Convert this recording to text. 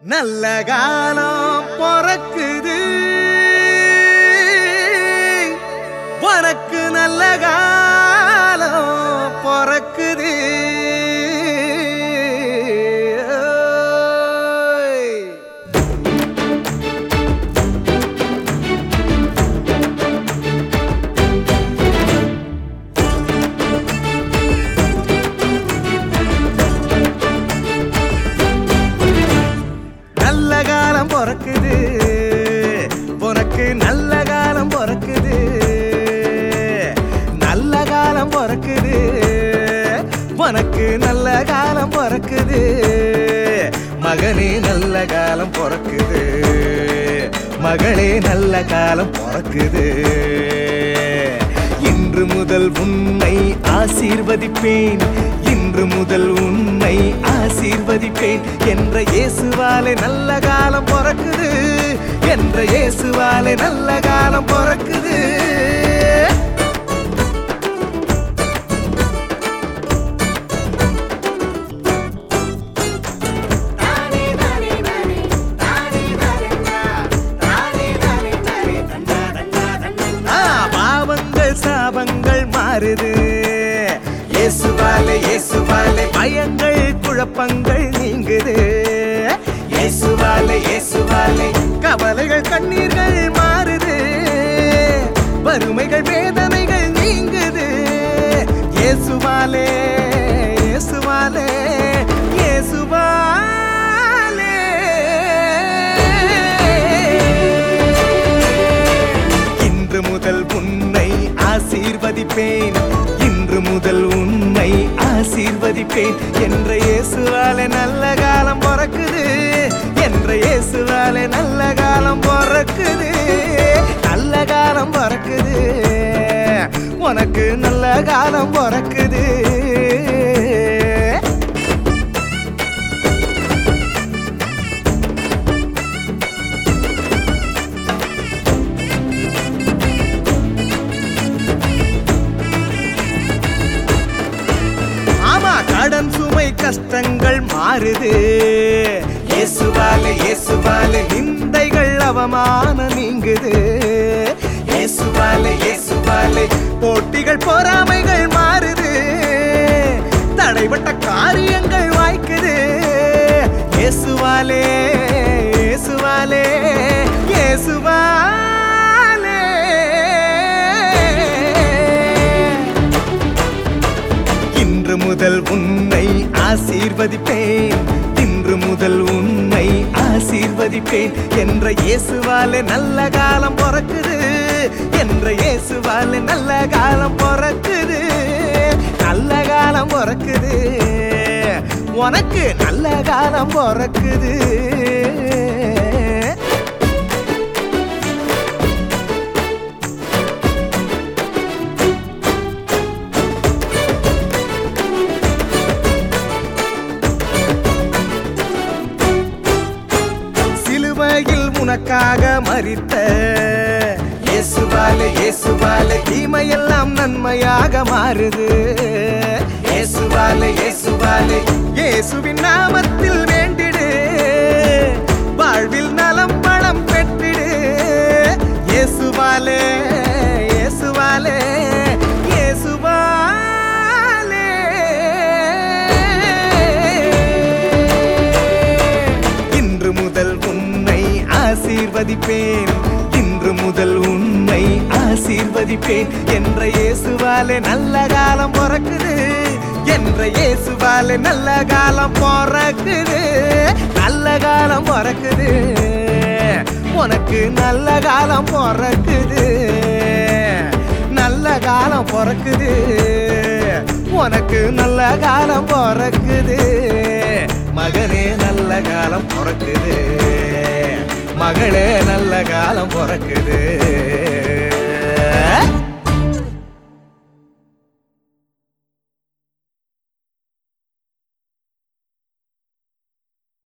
நல்ல காலம் பிறக்குது. காலம் பிறக்குது. மகனே நல்ல காலம் பிறக்குது. மகளே நல்ல காலம் பிறக்குது. இன்று முதல் உன்னை ஆசீர்வதிப்பேன். இன்று முதல் உன்னை ஆசீர்வதிப்பேன். என்ற இயேசுவாலே நல்ல காலம் பிறக்குது. என்ற இயேசுவாலே நல்ல காலம் பிறக்குது. இயேசுவாலே. பயங்கள் குழப்பங்கள் நீங்குது. இயேசுவாலே இயேசுவாலே. கவலைகள் கண்ணீர்கள் மாறுது. வறுமைகள் வேதனைகள் நீங்குது. இயேசுவாலே இயேசுவாலே இன்று முதல் உன்னை ஆசீர்வதிப்பேன். ஆசீர்வதிப்பேன். என்ற இயேசுவால நல்ல காலம் பிறக்குது. என்ற இயேசுவால நல்ல காலம் பிறக்குது. நல்ல காலம் பிறக்குது. உனக்கு நல்ல காலம் பிறக்குது. கஷ்டங்கள் மாறுது. இயேசுவாலே இயேசுவாலே நிந்தைகள் அவமான நீங்குது. இயேசுவாலே இயேசுவாலே போட்டிகள் பொறாமைகள் மாறுது. ஆசீர்வதிப்பேன். இன்று முதல் உன்னை ஆசீர்வதிப்பேன். என்ற இயேசுவாலே நல்ல காலம் பிறக்குது. என்ற இயேசுவாலே நல்ல காலம் பிறக்குது. நல்ல காலம் பிறக்குது. உனக்கு நல்ல காலம் பிறக்குது. உனக்காக மறித்த இயேசுவால இயேசுவாலே தீமையெல்லாம் நன்மையாக மாறுது. இயேசுவால இயேசுவால இயேசுவின் ஆசீர்வதிப்பேன். இன்று முதல் உன்னை ஆசீர்வதிப்பேன். என்ற இயேசுவாலே நல்ல காலம் பிறக்குது. என்ற இயேசுவாலே நல்ல காலம் பிறக்குது. நல்ல காலம் பிறக்குது. உனக்கு நல்ல காலம் பிறக்குது. நல்ல காலம் பிறக்குது. உனக்கு நல்ல காலம் பிறக்குது. மகனே நல்ல காலம் பிறக்குது. மகளே நல்ல காலம் பிறக்குது.